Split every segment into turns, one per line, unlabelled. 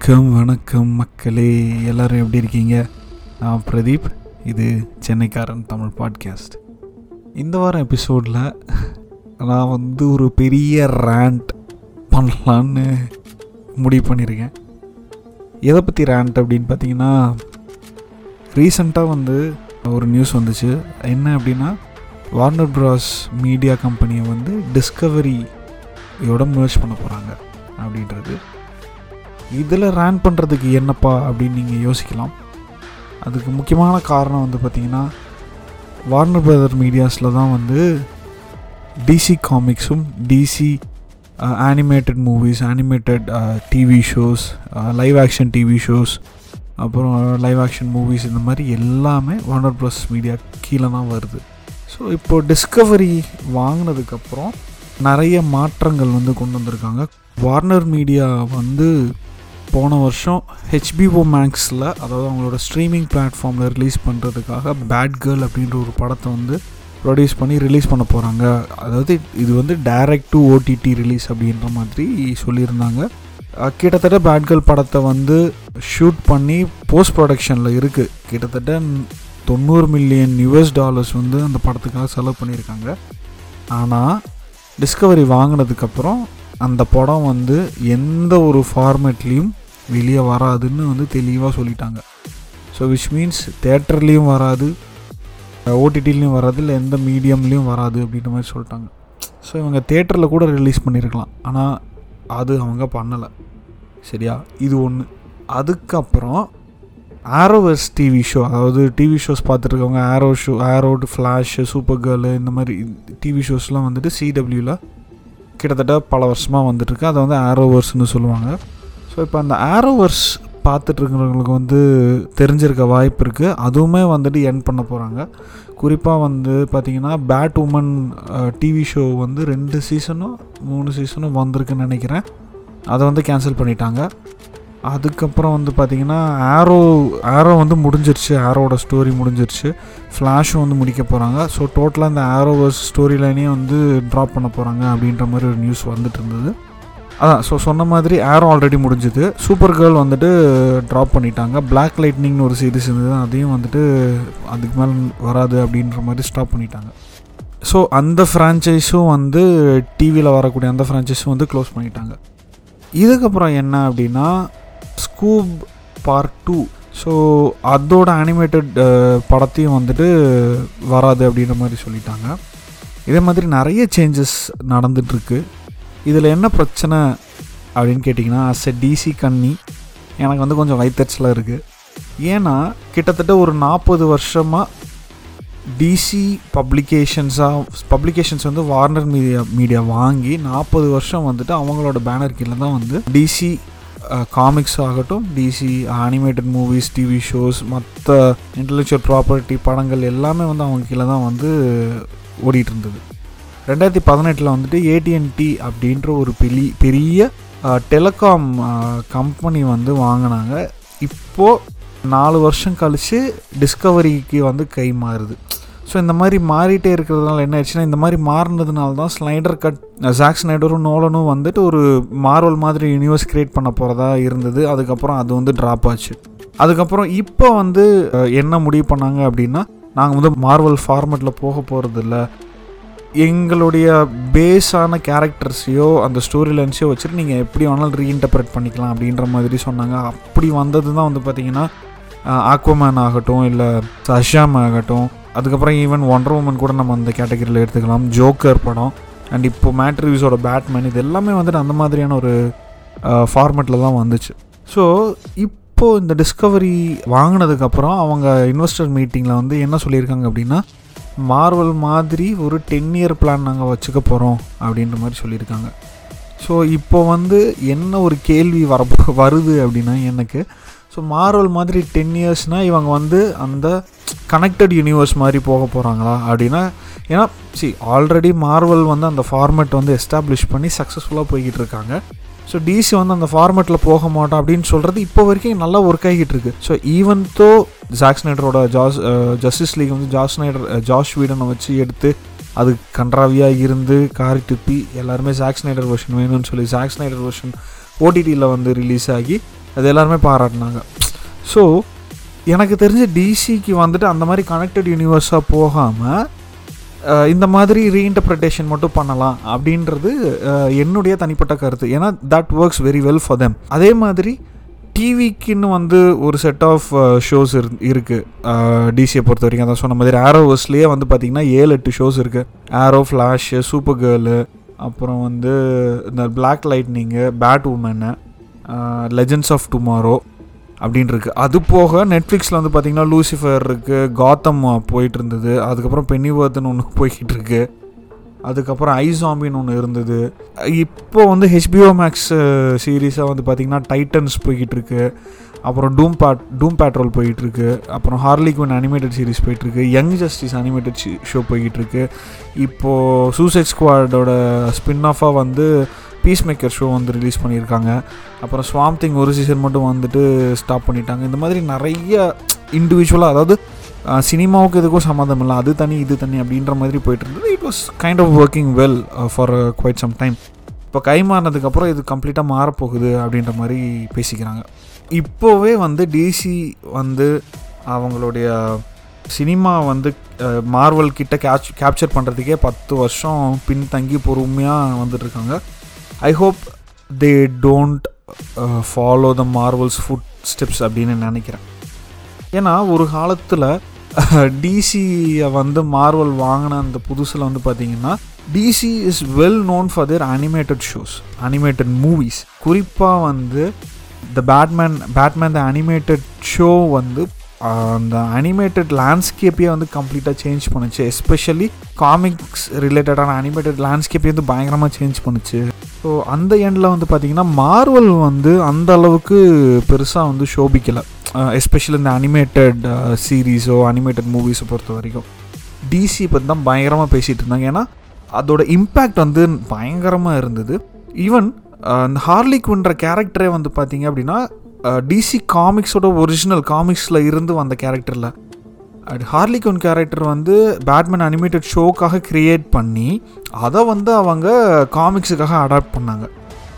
வணக்கம் வணக்கம் மக்களே. எல்லோரும் எப்படி இருக்கீங்க? நான் பிரதீப். இது சென்னைக்காரன் தமிழ் பாட்காஸ்ட். இந்த வாரம் எபிசோடில் நான் வந்து ஒரு பெரிய ரேண்ட் பண்ணலான்னு முடிவு பண்ணியிருக்கேன். எதை பற்றி ரேண்ட் அப்படின்னு பார்த்தீங்கன்னா ரீசண்டாக வந்து ஒரு நியூஸ் வந்துச்சு. என்ன அப்படின்னா வார்னர் ப்ராஸ் மீடியா கம்பெனியை வந்து டிஸ்கவரியோட merge பண்ண போகிறாங்க அப்படின்றது. இதில் ரேன் பண்ணுறதுக்கு என்னப்பா அப்படின்னு நீங்கள் யோசிக்கலாம். அதுக்கு முக்கியமான காரணம் வந்து பார்த்திங்கன்னா வார்னர் பிரதர் மீடியாஸில் தான் வந்து DC காமிக்ஸும் DC animated movies animated TV shows live action TV shows அப்புறம் லைவ் ஆக்ஷன் மூவிஸ் இந்த மாதிரி எல்லாமே வார்னர் ப்ளஸ் மீடியா கீழே தான் வருது. ஸோ இப்போது டிஸ்கவரி வாங்கினதுக்கப்புறம் நிறைய மாற்றங்கள் வந்து கொண்டு வந்திருக்காங்க. வார்னர் மீடியா வந்து போன வருஷம் ஹெச்பிஓ மேக்ஸில் அதாவது அவங்களோட ஸ்ட்ரீமிங் பிளாட்ஃபார்மில் ரிலீஸ் பண்ணுறதுக்காக பேட் கேர்ள் அப்படின்ற ஒரு படத்தை வந்து ப்ரொடியூஸ் பண்ணி ரிலீஸ் பண்ண போகிறாங்க அதாவது இது வந்து டைரக்ட் டு ஓடிடி ரிலீஸ் அப்படின்ற மாதிரி சொல்லியிருந்தாங்க. கிட்டத்தட்ட பேட் கேர்ள் படத்தை வந்து ஷூட் பண்ணி போஸ்ட் ப்ரொடக்ஷனில் இருக்குது கிட்டத்தட்ட தொண்ணூறு மில்லியன் யூஎஸ் டாலர்ஸ் வந்து அந்த படத்துக்காக செலவு பண்ணியிருக்காங்க. ஆனால் டிஸ்கவரி வாங்கினதுக்கப்புறம் அந்த படம் வந்து எந்த ஒரு ஃபார்மேட்லேயும் வெளியே வராதுன்னு வந்து தெளிவாக சொல்லிட்டாங்க. ஸோ விச் மீன்ஸ் தேட்டர்லேயும் வராது ஓடிடிலையும் வராது இல்லை எந்த மீடியம்லேயும் வராது அப்படின்ற மாதிரி சொல்லிட்டாங்க. ஸோ இவங்க தேட்டரில் கூட ரிலீஸ் பண்ணியிருக்கலாம் ஆனால் அது அவங்க பண்ணலை. சரியா? இது ஒன்று அதுக்கப்புறம் ஆரோவர்ஸ் டிவி ஷோ அதாவது டிவி ஷோஸ் பார்த்துட்ருக்கவங்க ஆரோ ஷோ ஆரோடு ஃப்ளாஷு சூப்பர் கேர்ளு இந்த மாதிரி டிவி ஷோஸ்லாம் வந்துட்டு சிடபிள்யூவில் கிட்டத்தட்ட பல வருஷமாக வந்துட்டுருக்கு அதை வந்து ஆரோவர்ஸ்னு சொல்லுவாங்க. இப்போ அந்த ஆரோவர்ஸ் பார்த்துட்ருக்கிறவங்களுக்கு வந்து தெரிஞ்சிருக்க வாய்ப்பு இருக்குது அதுவுமே வந்துட்டு என் பண்ண போகிறாங்க குறிப்பாக வந்து பார்த்திங்கன்னா பேட் உமன் டிவி ஷோ வந்து ரெண்டு சீசனும் மூணு சீசனும் வந்திருக்குன்னு நினைக்கிறேன். அதை வந்து கேன்சல் பண்ணிட்டாங்க. அதுக்கப்புறம் வந்து பார்த்திங்கன்னா ஆரோ ஆரோ வந்து முடிஞ்சிருச்சு. ஆரோட ஸ்டோரி முடிஞ்சிருச்சு. ஃப்ளாஷும் வந்து முடிக்க போகிறாங்க ஸோ டோட்டலாக இந்த ஆரோவர்ஸ் ஸ்டோரி லைனே வந்து ட்ராப் பண்ண போகிறாங்க அப்படின்ற மாதிரி ஒரு நியூஸ் வந்துட்டு இருந்தது அதான் ஸோ சொன்ன மாதிரி ஏரோ ஆல்ரெடி முடிஞ்சுது. சூப்பர் கேர்ள் வந்துட்டு ட்ராப் பண்ணிட்டாங்க. பிளாக் லைட்னிங்னு ஒரு சீரிஸ் இருந்தது. அதையும் வந்துட்டு அதுக்கு மேலே வராது அப்படின்ற மாதிரி ஸ்டாப் பண்ணிட்டாங்க. ஸோ அந்த ஃப்ரான்ச்சைஸும் வந்து டிவியில் வரக்கூடிய அந்த ஃப்ரான்ச்சைஸும் வந்து க்ளோஸ் பண்ணிட்டாங்க. இதுக்கப்புறம் என்ன அப்படின்னா ஸ்கூப் பார்ட் டூ ஸோ அதோட அனிமேட்டட் படத்தையும் வந்துட்டு வராது அப்படின்ற மாதிரி சொல்லிட்டாங்க. இதே மாதிரி நிறைய சேஞ்சஸ் நடந்துகிட்ருக்கு இதில் என்ன பிரச்சனை அப்படின்னு கேட்டிங்கன்னா அஸ் எ டிசி கண்ணி எனக்கு வந்து கொஞ்சம் வயிற்றுச்சலாக இருக்குது ஏன்னா கிட்டத்தட்ட ஒரு நாற்பது வருஷமாக டிசி பப்ளிகேஷன்ஸாக பப்ளிகேஷன்ஸ் வந்து வார்னர் மீடியா மீடியா வாங்கி நாற்பது வருஷம் வந்துட்டு அவங்களோட பேனர் கீழே தான் வந்து டிசி காமிக்ஸ் ஆகட்டும் DC animated movies TV shows மற்ற இன்டலெக்சுவல் ப்ராப்பர்ட்டி படங்கள் எல்லாமே வந்து அவங்க கீழே தான் வந்து ஓடிட்டு இருந்தது. ரெண்டாயிரத்தி பதினெட்டில் வந்துட்டு ஏடிஎன்டி அப்படின்ற ஒரு பெரிய பெரிய டெலிகாம் கம்பெனி வந்து வாங்கினாங்க. இப்போது நாலு வருஷம் கழித்து டிஸ்கவரிக்கு வந்து கை மாறுது. ஸோ இந்த மாதிரி மாறிட்டே இருக்கிறதுனால என்ன ஆச்சுன்னா இந்த மாதிரி மாறினதுனால தான் ஸ்லைடர் கட் ஜாக்ஸ் நைடரும் நோலனும் வந்துட்டு ஒரு மார்வல் மாதிரி யூனிவர்ஸ் கிரியேட் பண்ண போகிறதா இருந்தது. அதுக்கப்புறம் அது வந்து ட்ராப் ஆச்சு. அதுக்கப்புறம் இப்போ வந்து என்ன முடிவு பண்ணாங்க அப்படின்னா நாங்கள் வந்து மார்வல் ஃபார்மெட்டில் போக போகிறதில்ல எங்களுடைய பேஸான கேரக்டர்ஸையோ அந்த ஸ்டோரி லைன்ஸையோ வச்சுட்டு நீங்கள் எப்படி வேணாலும் ரீஇன்டர்பிரேட் பண்ணிக்கலாம் அப்படின்ற மாதிரி சொன்னாங்க. அப்படி வந்தது தான் வந்து பார்த்திங்கன்னா ஆக்வமேன் ஆகட்டும் இல்லை சஷாம் ஆகட்டும் அதுக்கப்புறம் ஈவன் ஒண்டர் உமன் கூட நம்ம அந்த கேட்டகரியில் எடுத்துக்கலாம். ஜோக்கர் படம் அண்ட் இப்போ மேட்ரிவ்ஸோட பேட்மேன் இது எல்லாமே வந்துட்டு அந்த மாதிரியான ஒரு ஃபார்மெட்டில் தான் வந்துச்சு. ஸோ இப்போது இந்த டிஸ்கவரி வாங்கினதுக்கப்புறம் அவங்க இன்வெஸ்டர் மீட்டிங்கில் வந்து என்ன சொல்லியிருக்காங்க அப்படின்னா மார்வல் மாதிரி ஒரு டென் இயர் பிளான் நாங்கள் வச்சுக்க போகிறோம் அப்படின்ற மாதிரி சொல்லியிருக்காங்க. ஸோ இப்போ வந்து என்ன ஒரு கேள்வி வர வருது அப்படின்னா எனக்கு ஸோ மார்வல் மாதிரி டென் இயர்ஸ்னால் இவங்க வந்து அந்த கனெக்டட் யூனிவர்ஸ் மாதிரி போக போகிறாங்களா அப்படின்னா ஏன்னா சி ஆல்ரெடி மார்வல் வந்து அந்த ஃபார்மேட் வந்து எஸ்டாப்ளிஷ் பண்ணி சக்ஸஸ்ஃபுல்லாக போய்கிட்டு இருக்காங்க. ஸோ டிசி வந்து அந்த ஃபார்மேட்டில் போக மாட்டோம் அப்படின்னு சொல்கிறது இப்போ வரைக்கும் நல்லா ஒர்க் ஆகிட்டு இருக்கு. ஸோ ஈவன் தோ ஜாக் ஸ்னைடரோட ஜாஸ் ஜஸ்டிஸ் லீக் வந்து ஜாஸ் ஸ்னைடர் ஜாஷ் வீடனை வச்சு எடுத்து அது கன்றாவியாக இருந்து காரி துப்பி எல்லாருமே ஜாக் ஸ்னைடர் வெர்ஷன் வேணும்னு சொல்லி ஜாக் ஸ்னைடர் வெர்ஷன் ஓடிடியில் வந்து ரிலீஸ் ஆகி அது எல்லாருமே பாராட்டினாங்க. ஸோ எனக்கு தெரிஞ்ச டிசிக்கு வந்துட்டு அந்த மாதிரி கனெக்டட் யூனிவர்ஸாக போகாமல் இந்த மாதிரி ரீஇன்டர்பிரிட்டேஷன் மட்டும் பண்ணலாம் அப்படின்றது என்னுடைய தனிப்பட்ட கருத்து. ஏன்னா that works very well for them அதே மாதிரி டிவிக்குன்னு வந்து ஒரு செட் ஆஃப் ஷோஸ் இரு இருக்குது டிசியை பொறுத்த வரைக்கும் அதான் சொன்ன மாதிரி ஆரோவர்ஸ்லேயே வந்து பார்த்திங்கன்னா ஏழு எட்டு ஷோஸ் இருக்குது ஆரோ ஃப்ளாஷு சூப்பர் கேர்ளு அப்புறம் வந்து இந்த black lightning bat woman legends of tomorrow அப்படின்னு இருக்குது அது போக நெட்ஃப்ளிக்ஸில் வந்து பார்த்திங்கன்னா லூசிஃபர் இருக்குது காத்தம் போயிட்டு இருந்தது அதுக்கப்புறம் பென்னிவர்த்னு ஒன்று போய்கிட்டு இருக்கு அதுக்கப்புறம் ஐசாம்பின்னு ஒன்று இருந்தது. இப்போ வந்து ஹெச்பிஓ மேக்ஸ் சீரீஸாக வந்து பார்த்திங்கன்னா டைட்டன்ஸ் போய்கிட்டு இருக்கு அப்புறம் டூம் பேட் டூம் பேட்ரோல் போயிட்டுருக்கு அப்புறம் ஹார்லிக்வின் அனிமேட்டட் சீரிஸ் போயிட்டுருக்கு யங் ஜஸ்டிஸ் அனிமேட்டட் ஷோ போய்கிட்டு இருக்கு இப்போது சூசைட் ஸ்குவாடோட ஸ்பின் ஆஃபாக வந்து பீஸ் மேக்கர் ஷோ வந்து ரிலீஸ் பண்ணியிருக்காங்க. அப்புறம் ஸ்வாம் திங் ஒரு சீசன் மட்டும் வந்துட்டு ஸ்டாப் பண்ணிட்டாங்க. இந்த மாதிரி நிறைய இண்டிவிஜுவலாக அதாவது சினிமாவுக்கு எதுக்கும் சம்மந்தம் இல்லை. அது தனி இது தனி அப்படின்ற மாதிரி போயிட்டு இருந்தது. It was kind of working well for quite some time இப்போ கை மாறினதுக்கப்புறம் இது கம்ப்ளீட்டாக மாறப்போகுது அப்படின்ற மாதிரி பேசிக்கிறாங்க. இப்போவே வந்து டிசி வந்து அவங்களுடைய சினிமா வந்து மார்வல் கிட்ட கேட்ச் கேப்சர் பண்ணுறதுக்கே பத்து வருஷம் பின்தங்கி பொறுமையாக வந்துட்டுருக்காங்க I hope they don't follow the Marvel's footsteps அப்படின்னு நினைக்கிறேன். ஏன்னா ஒரு காலத்தில் டிசியை வந்து மார்வல் வாங்கின அந்த புதுசில் வந்து பார்த்தீங்கன்னா DC is well known for their animated shows animated movies குறிப்பாக வந்து the Batman Batman the animated show வந்து uh, அந்த அனிமேட்டட் லேண்ட்ஸ்கேப்பையே வந்து கம்ப்ளீட்டாக சேஞ்ச் பண்ணுச்சு. எஸ்பெஷலி காமிக்ஸ் ரிலேட்டடான அனிமேட்டட் லேண்ட்ஸ்கேப்பையும் வந்து பயங்கரமாக சேஞ்ச் பண்ணுச்சு. ஸோ அந்த எண்டில் வந்து பார்த்திங்கன்னா மார்வல் வந்து அந்த அளவுக்கு பெருசாக வந்து ஷோபிக்கலை எஸ்பெஷலி இந்த அனிமேட்டட் சீரீஸோ அனிமேட்டட் மூவிஸோ பொறுத்த வரைக்கும். டிசி பற்றி தான் பயங்கரமாக பேசிகிட்டு இருந்தாங்க. ஏன்னா அதோட இம்பேக்ட் வந்து பயங்கரமாக இருந்தது. ஈவன் இந்த ஹார்லி கேரக்டரே வந்து பார்த்தீங்க அப்படின்னா டிசி காமிக்ஸோட ஒரிஜினல் காமிக்ஸில் இருந்து வந்த கேரக்டரில் அட் ஹார்லிகோன் கேரக்டர் வந்து பேட்மேன் அனிமேட்டட் ஷோக்காக க்ரியேட் பண்ணி அதை வந்து அவங்க காமிக்ஸுக்காக அடாப்ட் பண்ணாங்க.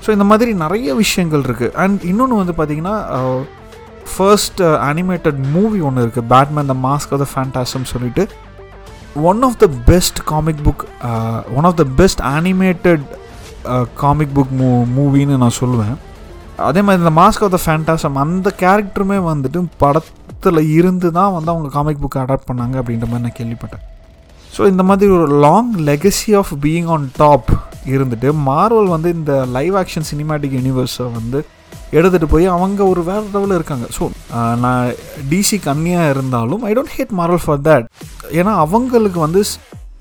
ஸோ இந்த மாதிரி நிறைய விஷயங்கள் இருக்குது அண்ட் இன்னொன்று வந்து பார்த்திங்கன்னா ஃபர்ஸ்ட் அனிமேட்டட் மூவி ஒன்று இருக்குது Batman the mask of the phantasm சொல்லிட்டு. One of the best comic book one of the best animated comic book மூ மூவின்னு நான் சொல்லுவேன். அதே மாதிரி இந்த மாஸ்க் ஆஃப் த ஃபேண்டாசம் அந்த கேரக்டருமே வந்துட்டு படத்தில் இருந்து தான் வந்து அவங்க காமிக் புக்கை அடாப்ட் பண்ணாங்க அப்படின்ற மாதிரி நான் கேள்விப்பட்டேன். ஸோ இந்த மாதிரி ஒரு long legacy of being on top இருந்துட்டு மார்வல் வந்து இந்த லைவ் ஆக்ஷன் சினிமேட்டிக் யூனிவர்ஸை வந்து எடுத்துகிட்டு போய் அவங்க ஒரு வேறு லெவலில் இருக்காங்க. ஸோ நான் டிசி கம்மியாக இருந்தாலும் I don't hate Marvel for that ஏன்னா அவங்களுக்கு வந்து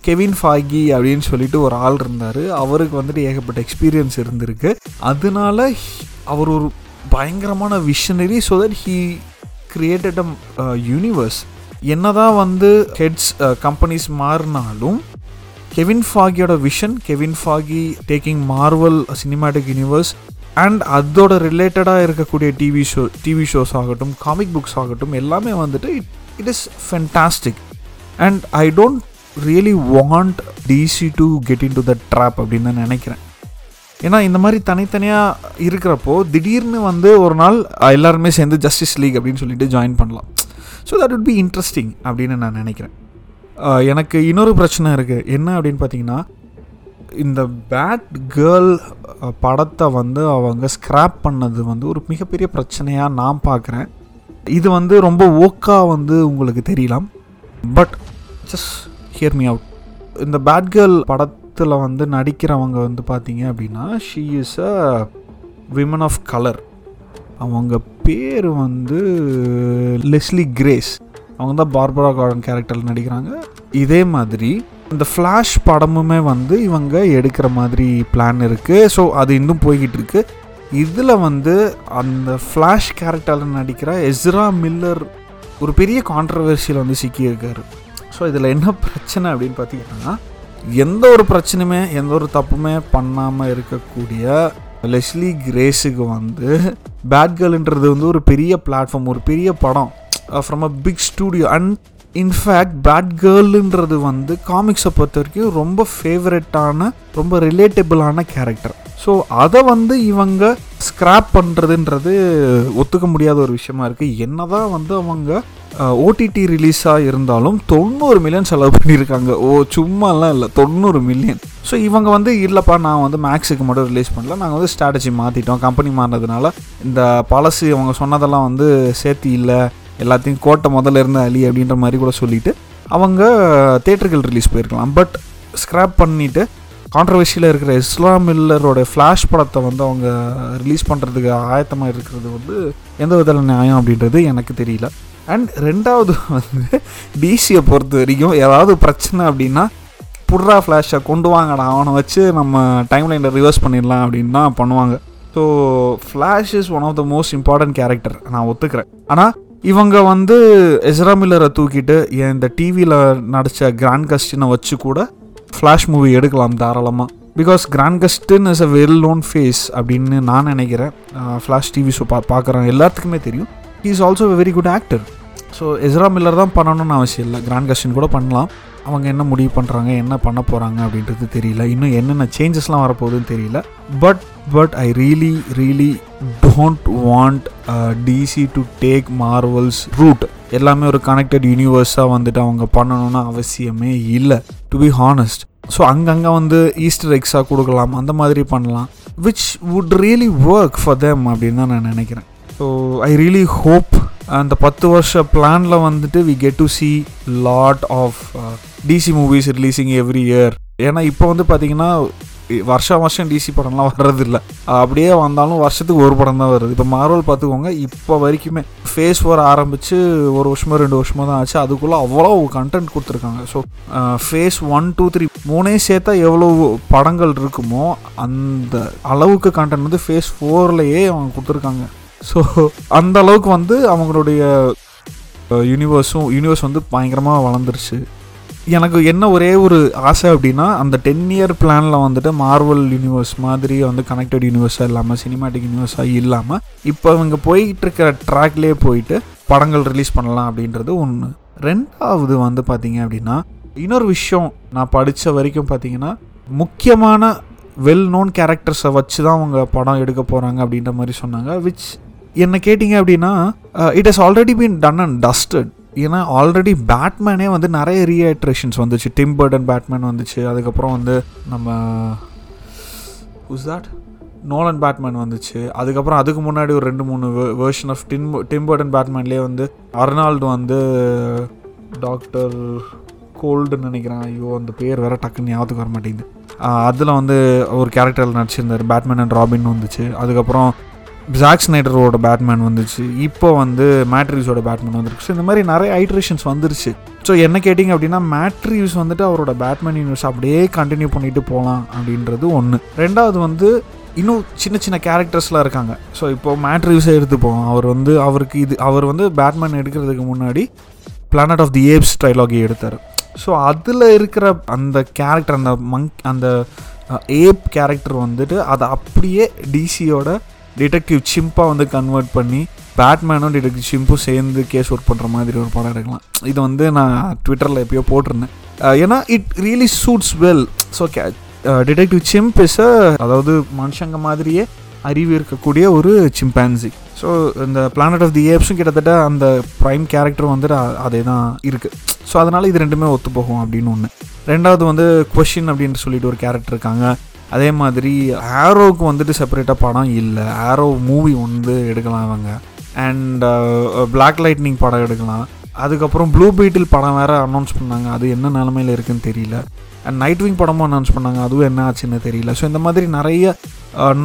கெவின் ஃபாகி அப்படின்னு சொல்லிட்டு ஒரு ஆள் இருந்தார். அவருக்கு வந்துட்டு ஏகப்பட்ட எக்ஸ்பீரியன்ஸ் இருந்திருக்கு. அதனால அவர் ஒரு பயங்கரமான visionary so that he created a universe என்னதான் வந்து ஹெட்ஸ் கம்பெனிஸ் மாறினாலும் Kevin ஃபாகியோட vision Kevin Feige taking Marvel cinematic universe and அதோட ரிலேட்டடாக இருக்கக்கூடிய டிவி ஷோ டிவி ஷோஸ் ஆகட்டும் காமிக் புக்ஸ் ஆகட்டும் எல்லாமே வந்துட்டு it it is fantastic and I don't really want DC to get into the trap அப்படின்னு நான் நினைக்கிறேன். ஏன்னா இந்த மாதிரி தனித்தனியாக இருக்கிறப்போ திடீர்னு வந்து ஒரு நாள் எல்லாருமே சேர்ந்து ஜஸ்டிஸ் லீக் அப்படின்னு சொல்லிட்டு ஜாயின் பண்ணலாம். So that would be interesting அப்படின்னு நான் நினைக்கிறேன். எனக்கு இன்னொரு பிரச்சனை இருக்குது என்ன அப்படின்னு பார்த்தீங்கன்னா இந்த பேட் கேர்ள் படத்தை வந்து அவங்க ஸ்க்ராப் பண்ணது வந்து ஒரு மிகப்பெரிய பிரச்சனையாக நான் பார்க்குறேன். இது வந்து ரொம்ப ஓக்காக வந்து உங்களுக்கு தெரியலாம். But just hear me out இந்த பேட் கேர்ள் படத்தில் வந்து நடிக்கிறவங்க வந்து பார்த்தீங்க அப்படின்னா she is a women of colour அவங்க பேர் வந்து லெஸ்லி கிரேஸ் அவங்க தான் பார்பரா கார்டன் கேரக்டரில் நடிக்கிறாங்க. இதே மாதிரி இந்த ஃப்ளாஷ் படமுமே வந்து இவங்க எடுக்கிற மாதிரி பிளான் இருக்குது ஸோ அது இன்னும் போய்கிட்டு இருக்கு. இதில் வந்து அந்த ஃப்ளாஷ் கேரக்டரில் நடிக்கிற எஸ்ரா மில்லர் ஒரு பெரிய கான்ட்ரவர்சியில் வந்து சிக்கியிருக்காரு. ஸோ இதில் என்ன பிரச்சனை அப்படின்னு பார்த்தீங்கன்னா எந்த ஒரு பிரச்சனையுமே எந்த ஒரு தப்புமே பண்ணாமல் இருக்கக்கூடிய லெஸ்லி கிரேஸுக்கு வந்து பேட் கேர்ள்ன்றது வந்து ஒரு பெரிய பிளாட்ஃபார்ம் ஒரு பெரிய படம். From a big studio and in fact bat கேர்ள்ன்றது வந்து காமிக்ஸை பொறுத்த வரைக்கும் ரொம்ப ஃபேவரட்டான ரொம்ப ரிலேட்டபிளான கேரக்டர் ஸோ அதை வந்து இவங்க ஸ்க்ராப் பண்ணுறதுன்றது ஒத்துக்க முடியாத ஒரு விஷயமா இருக்குது என்ன தான் வந்து அவங்க ஓடிடி ரிலீஸாக இருந்தாலும் தொண்ணூறு மில்லியன் செலவு பண்ணியிருக்காங்க. ஓ சும்மாலாம் இல்லை. தொண்ணூறு மில்லியன் ஸோ இவங்க வந்து இல்லைப்பா நான் வந்து மேக்ஸுக்கு மட்டும் ரிலீஸ் பண்ணல. நாங்கள் வந்து ஸ்ட்ராட்டஜி மாற்றிட்டோம் கம்பெனி மாறினதுனால இந்த பழசு அவங்க சொன்னதெல்லாம் வந்து சேர்த்து இல்லை. எல்லாத்தையும் கோட்டை முதல்ல இருந்து அலி அப்படின்ற மாதிரி கூட சொல்லிவிட்டு அவங்க தேட்டர்கள் ரிலீஸ் போயிருக்கலாம். பட் ஸ்க்ராப் பண்ணிவிட்டு கான்ட்ரவர்ஷியில் இருக்கிற இஸ்லாம் மில்லரோட ஃப்ளாஷ் படத்தை வந்து அவங்க ரிலீஸ் பண்ணுறதுக்கு ஆயத்தமாக இருக்கிறது வந்து எந்த விதத்தில் நியாயம் அப்படின்றது எனக்கு தெரியல. அண்ட் ரெண்டாவது வந்து டிசியை பொறுத்த வரைக்கும் ஏதாவது பிரச்சனை அப்படின்னா புட்ரா ஃப்ளாஷை கொண்டு வாங்கடா. அவனை வச்சு நம்ம டைம் லைனில் ரிவர்ஸ் பண்ணிடலாம் அப்படின்னு தான் பண்ணுவாங்க. So Flash is one of the most important character நான் ஒத்துக்கிறேன். ஆனால் இவங்க வந்து எஸ்ரா மில்லரை தூக்கிட்டு இந்த டிவியில் நடித்த கிராண்ட் கஸ்டினை வச்சு கூட ஃப்ளாஷ் மூவி எடுக்கலாம் தாராளமாக because Grant Gustin is a well known face அப்படின்னு நான் நினைக்கிறேன். ஃப்ளாஷ் டிவி ஷோ பா பார்க்குறேன் எல்லாத்துக்குமே தெரியும். He is also very good actor so Ezra Miller தான் பண்ணணும்னு அவசியம் இல்லை. கிராண்ட் கஸ்டின் கூட பண்ணலாம். அவங்க என்ன முடிவு பண்ணுறாங்க என்ன பண்ண போகிறாங்க அப்படின்றது தெரியல. இன்னும் என்னென்ன சேஞ்சஸ்லாம் வரப்போகுதுன்னு தெரியல. But but I really really don't want DC to take Marvel's route எல்லாமே ஒரு கனெக்டட் யூனிவர்ஸாக வந்துட்டு அவங்க பண்ணணும்னு அவசியமே இல்லை டு பி ஹானஸ்ட் ஸோ அங்கங்கே வந்து ஈஸ்டர் எக்ஸாக கொடுக்கலாம் அந்த மாதிரி பண்ணலாம் which would really work for them அப்படின்னு தான் நான் நினைக்கிறேன். ஸோ ஐ ரியலி ஹோப் அந்த பத்து வருஷ பிளானில் வந்துட்டு we get to see lot of DC movies releasing every year ஏன்னா இப்போ வந்து பார்த்தீங்கன்னா வருஷம் வருஷம் டிசி படம்லாம் வர்றதில்ல. அப்படியே வந்தாலும் வருஷத்துக்கு ஒரு படம் தான் வருது. இப்போ மார்வல் பார்த்துக்கோங்க இப்போ வரைக்குமே ஃபேஸ் ஃபோர் ஆரம்பித்து ஒரு வருஷமோ ரெண்டு வருஷமோ தான் ஆச்சு. அதுக்குள்ளே அவ்வளோ கண்டென்ட் கொடுத்துருக்காங்க. So phase one two three மூணே சேர்த்தா எவ்வளோ படங்கள் இருக்குமோ அந்த அளவுக்கு கண்டென்ட் வந்து ஃபேஸ் ஃபோர்லேயே அவங்க கொடுத்துருக்காங்க. ஸோ அந்த அளவுக்கு வந்து அவங்களுடைய யூனிவர்ஸும் யூனிவர்ஸ் வந்து பயங்கரமாக வளர்ந்துருச்சு. எனக்கு என்ன ஒரே ஒரு ஆசை அப்படின்னா அந்த டென் இயர் பிளானில் வந்துட்டு மார்வல் யூனிவர்ஸ் மாதிரி வந்து கனெக்டட் யூனிவர்ஸாக இல்லாமல் சினிமாட்டிக் யூனிவர்ஸாக இல்லாமல் இப்போ அவங்க போயிட்டு இருக்கிற ட்ராக்லேயே போயிட்டு படங்கள் ரிலீஸ் பண்ணலாம் அப்படின்றது ஒன்று ரெண்டாவது வந்து பார்த்தீங்க அப்படின்னா இன்னொரு விஷயம் நான் படித்த வரைக்கும் பார்த்தீங்கன்னா முக்கியமான வெல் நோன் கேரக்டர்ஸை வச்சு தான் அவங்க படம் எடுக்க போகிறாங்க அப்படின்ற மாதிரி சொன்னாங்க விச் என்ன கேட்டிங்க அப்படின்னா it is already been done and dusted ஏன்னா ஆல்ரெடி பேட்மேனே வந்து நிறைய ரீஆட்ரேஷன்ஸ் வந்துச்சு. டிம் பர்டன் பேட்மேன் வந்துச்சு. அதுக்கப்புறம் வந்து நம்ம உஸ் தாட் நோலன் பேட்மேன் வந்துச்சு. அதுக்கப்புறம் அதுக்கு முன்னாடி ஒரு ரெண்டு மூணு version of Tim Tim Burton பேட்மேன்லேயே வந்து அர்னால்டு வந்து டாக்டர் கோல்டுன்னு நினைக்கிறேன். ஐயோ அந்த பேர் வேற டக்குன்னு ஞாபகத்துக்கு வர மாட்டேங்குது அதில் வந்து ஒரு கேரக்டரில் நடிச்சிருந்தார். பேட்மேன் அண்ட் ராபின் வந்துச்சு. அதுக்கப்புறம் ஜாக் ஸ்னைடரோட பேட்மேன் வந்துச்சு. இப்போ வந்து மேட்ரிவ்ஸோட பேட்மேன் வந்துருக்கு. ஸோ இந்த மாதிரி நிறைய ஐட்ரேஷன்ஸ் வந்துருச்சு. ஸோ என்ன கேட்டிங்க அப்படின்னா மேட்ரிவ்ஸ் வந்துட்டு அவரோட பேட்மேன் யூனிவர்ஸ் அப்படியே கண்டினியூ பண்ணிட்டு போகலாம் அப்படின்றது ஒன்று ரெண்டாவது வந்து இன்னும் சின்ன சின்ன கேரக்டர்ஸ்லாம் இருக்காங்க. ஸோ இப்போ மேட்ரிவ்ஸை எடுத்துப்போம். அவர் வந்து அவருக்கு இது அவர் வந்து பேட்மேன் எடுக்கிறதுக்கு முன்னாடி planet of the apes trilogy எடுத்தார். ஸோ அதில் இருக்கிற அந்த கேரக்டர் அந்த மங்க் அந்த ஏப் கேரக்டர் வந்துட்டு அதை அப்படியே டிசியோட டிடெக்டிவ் சிம்பாக வந்து கன்வெர்ட் பண்ணி பேட்மேனும் டிடெக்டிவ் சிம்பும் சேர்ந்து கேஸ் ஒர்க் பண்ணுற மாதிரி ஒரு படம் எடுக்கலாம். இது வந்து நான் ட்விட்டரில் எப்பயோ போட்டிருந்தேன். ஏன்னா it really suits well so okay detective chimp is அதாவது மனுஷங்க மாதிரியே அறிவு இருக்கக்கூடிய ஒரு சிம்பான்சி ஸோ இந்த பிளானட் ஆஃப் தி ஏப்ஸும் கிட்டத்தட்ட அந்த ப்ரைம் கேரக்டர் வந்துட்டு அதே தான் இருக்குது ஸோ அதனால் இது ரெண்டுமே ஒத்து போகும் அப்படின்னு ஒன்று ரெண்டாவது வந்து கொஷின் அப்படின்னு சொல்லிட்டு ஒரு கேரக்டர் இருக்காங்க. அதே மாதிரி ஆரோவுக்கு வந்துட்டு செப்பரேட்டாக படம் இல்லை. ஆரோ மூவி வந்து எடுக்கலாம் அவங்க அண்ட் பிளாக் லைட்னிங் படம் எடுக்கலாம். அதுக்கப்புறம் ப்ளூ பீட்டில் படம் வேறு அனௌன்ஸ் பண்ணாங்க. அது என்ன நிலமையில் இருக்குன்னு தெரியல. அண்ட் நைட் விங் படமும் அனௌன்ஸ் பண்ணாங்க. அதுவும் என்ன ஆச்சுன்னு தெரியல. ஸோ இந்த மாதிரி நிறைய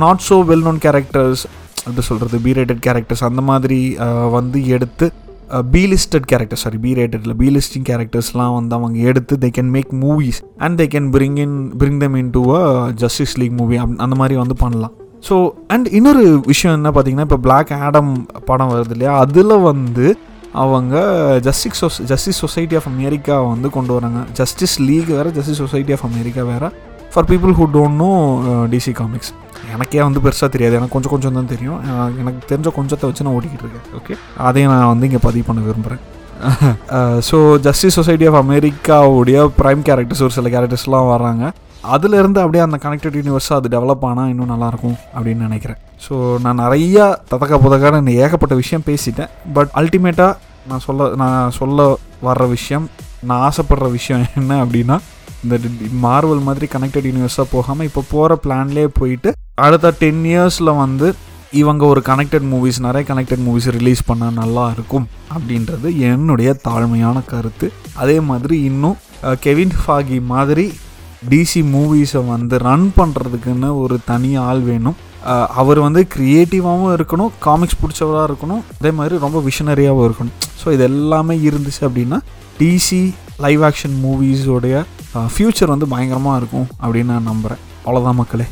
not so well known characters எப்படி சொல்கிறது பி ரேட்டட் கேரக்டர்ஸ் அந்த மாதிரி uh, வந்து எடுத்து B listed character sorry B ரேட்டடில் B listing கேரக்டர்ஸ்லாம் வந்து அவங்க எடுத்து they can make movies and they can bring in bring them in to a justice league movie அந்த மாதிரி வந்து பண்ணலாம். ஸோ அண்ட் இன்னொரு விஷயம் என்ன பார்த்தீங்கன்னா இப்போ பிளாக் ஆடம் படம் வருது இல்லையா அதில் வந்து அவங்க ஜஸ்டிஸ் சொஸ் ஜஸ்டிஸ் சொசைட்டி ஆஃப் அமெரிக்கா வந்து கொண்டு வராங்க. ஜஸ்டிஸ் லீக் வேறு ஜஸ்டிஸ் சொசைட்டி ஆஃப் அமெரிக்கா வேறு. For people who don't know DC comics எனக்கே வந்து பெருசாக தெரியாது. எனக்கு கொஞ்சம் கொஞ்சம் தான் தெரியும். எனக்கு தெரிஞ்ச கொஞ்சத்தை வச்சு நான் ஓடிக்கிட்டு இருக்கேன். ஓகே. அதையும் நான் வந்து இங்கே பதிவு பண்ண விரும்புகிறேன் ஸோ ஜஸ்டிஸ் சொசைட்டி ஆஃப் அமெரிக்காவுடைய ப்ரைம் கேரக்டர்ஸ் ஒரு சில கேரக்டர்ஸ்லாம் வராங்க அதுலேருந்து அப்படியே அந்த கனெக்டட் யூனிவர்ஸாக அது டெவலப் ஆனால் இன்னும் நல்லாயிருக்கும் அப்படின்னு நினைக்கிறேன். ஸோ நான் நிறையா ததக்க புதக்கான ஏகப்பட்ட விஷயம் பேசிட்டேன். பட் அல்டிமேட்டாக நான் சொல்ல நான் சொல்ல வர்ற விஷயம் நான் ஆசைப்படுற விஷயம் என்ன அப்படின்னா இந்த மார்வல் மாதிரி கனெக்டட் யூனிவர்ஸாக போகாமல் இப்போ போகிற பிளான்லேயே போயிட்டு அடுத்த டென் இயர்ஸில் வந்து இவங்க ஒரு கனெக்டட் மூவிஸ் நிறைய கனெக்டட் மூவிஸ் ரிலீஸ் பண்ணால் நல்லா இருக்கும் அப்படின்றது என்னுடைய தாழ்மையான கருத்து. அதே மாதிரி இன்னும் கெவின் ஃபாகி மாதிரி டிசி மூவிஸை வந்து ரன் பண்ணுறதுக்குன்னு ஒரு தனி ஆள் வேணும். அவர் வந்து க்ரியேட்டிவாகவும் இருக்கணும் காமிக்ஸ் பிடிச்சவராக இருக்கணும். அதே மாதிரி ரொம்ப விஷனரியாகவும் இருக்கணும். ஸோ இது எல்லாமே இருந்துச்சு அப்படின்னா டிசி லைவ் ஆக்ஷன் மூவிஸோடைய ஃப்யூச்சர் வந்து பயங்கரமாக இருக்கும் அப்படின்னு நான் நம்புகிறேன் அவ்வளோதான் மக்களே.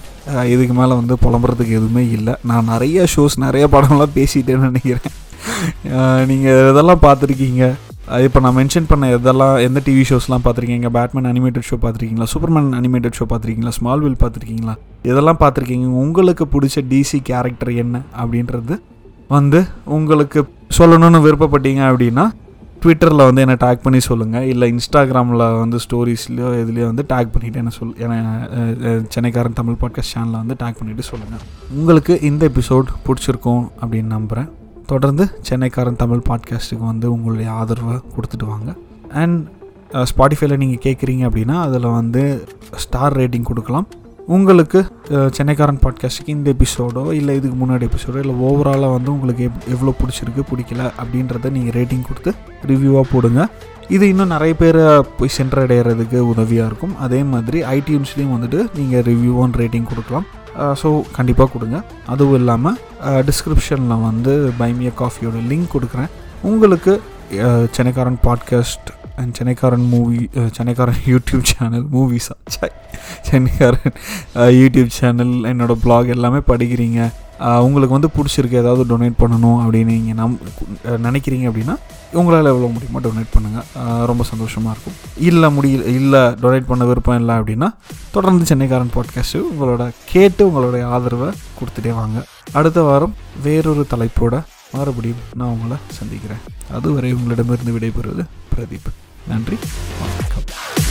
இதுக்கு மேலே வந்து புலம்புறதுக்கு எதுவுமே இல்லை. நான் நிறைய ஷோஸ் நிறைய படம்லாம் பேசிட்டேன்னு நினைக்கிறேன். நீங்கள் இதெல்லாம் பார்த்துருக்கீங்க? இப்போ நான் மென்ஷன் பண்ண இதெல்லாம் எந்த டிவி ஷோஸ்லாம் பார்த்துருக்கீங்க? பேட்மேன் அனிமேட்டட் ஷோ பார்த்துருக்கீங்களா? சூப்பர்மேன் அனிமேட்டட் ஷோ பார்த்துருக்கீங்களா? ஸ்மால்வில் பார்த்துருக்கீங்களா? இதெல்லாம் பார்த்துருக்கீங்க? உங்களுக்கு பிடிச்ச டிசி கேரக்டர் என்ன? அப்படின்றது வந்து உங்களுக்கு சொல்லணும்னு விருப்பப்பட்டீங்க அப்படின்னா ட்விட்டரில் வந்து என்னை டேக் பண்ணி சொல்லுங்கள் இல்லை இன்ஸ்டாகிராமில் வந்து ஸ்டோரிஸ்லையோ இதுலேயோ வந்து டேக் பண்ணிவிட்டு என்ன சொல் என்ன சென்னைக்காரன் தமிழ் பாட்காஸ்ட் சேனலில் வந்து டேக் பண்ணிவிட்டு சொல்லுங்கள் உங்களுக்கு இந்த எபிசோட் பிடிச்சிருக்கும் அப்படின்னு நம்புகிறேன் தொடர்ந்து சென்னைக்காரன் தமிழ் பாட்காஸ்ட்டுக்கு வந்து உங்களுடைய ஆதரவை கொடுத்துட்டு வாங்க. அண்ட் ஸ்பாட்டிஃபைல நீங்கள் கேட்குறீங்க அப்படின்னா அதில் வந்து ஸ்டார் ரேட்டிங் கொடுக்கலாம். உங்களுக்கு சென்னைக்காரன் பாட்காஸ்ட்டுக்கு இந்த எபிசோடோ இல்லை இதுக்கு முன்னாடி எபிசோடோ இல்லை ஓவராலாக வந்து உங்களுக்கு எப் எவ்வளோ பிடிச்சிருக்கு பிடிக்கல அப்படின்றத நீங்கள் ரேட்டிங் கொடுத்து ரிவ்யூவாக போடுங்க. இது இன்னும் நிறைய பேரை போய் சென்றடைகிறதுக்கு உதவியாக இருக்கும். அதே மாதிரி ஐடியூன்ஸ்லேயும் வந்துட்டு நீங்கள் ரிவ்யூ அண்ட் ரேட்டிங் கொடுக்கலாம். ஸோ கண்டிப்பாக கொடுங்க. அதுவும் இல்லாமல் டிஸ்கிரிப்ஷனில் வந்து பைமிய காஃபியோட லிங்க் கொடுக்குறேன். உங்களுக்கு சென்னைக்காரன் பாட்காஸ்ட் அண்ட் சென்னைக்காரன் மூவி சென்னைக்காரன் யூடியூப் சேனல் மூவிஸா சென்னைக்காரன் யூடியூப் சேனல் என்னோடய ப்ளாக் எல்லாமே படிக்கிறீங்க. Uh, உங்களுக்கு வந்து பிடிச்சிருக்கு ஏதாவது டொனேட் பண்ணணும் அப்படின்னு நீங்கள் நம் uh, நினைக்கிறீங்க அப்படின்னா உங்களால் எவ்வளோ முடியுமோ டொனேட் பண்ணுங்கள் uh, ரொம்ப சந்தோஷமாக இருக்கும். இல்லை முடியல இல்லை டொனேட் பண்ண விருப்பம் இல்லை அப்படின்னா தொடர்ந்து சென்னைக்காரன் பாட்காஸ்ட்டு உங்களோட கேட்டு உங்களுடைய ஆதரவை கொடுத்துட்டே வாங்க. அடுத்த வாரம் வேறொரு தலைப்போட மறுபடியும் நான் உங்களை சந்திக்கிறேன். அதுவரை உங்களிடமிருந்து விடைபெறுவது பிரதீப். நன்றி வணக்கம்.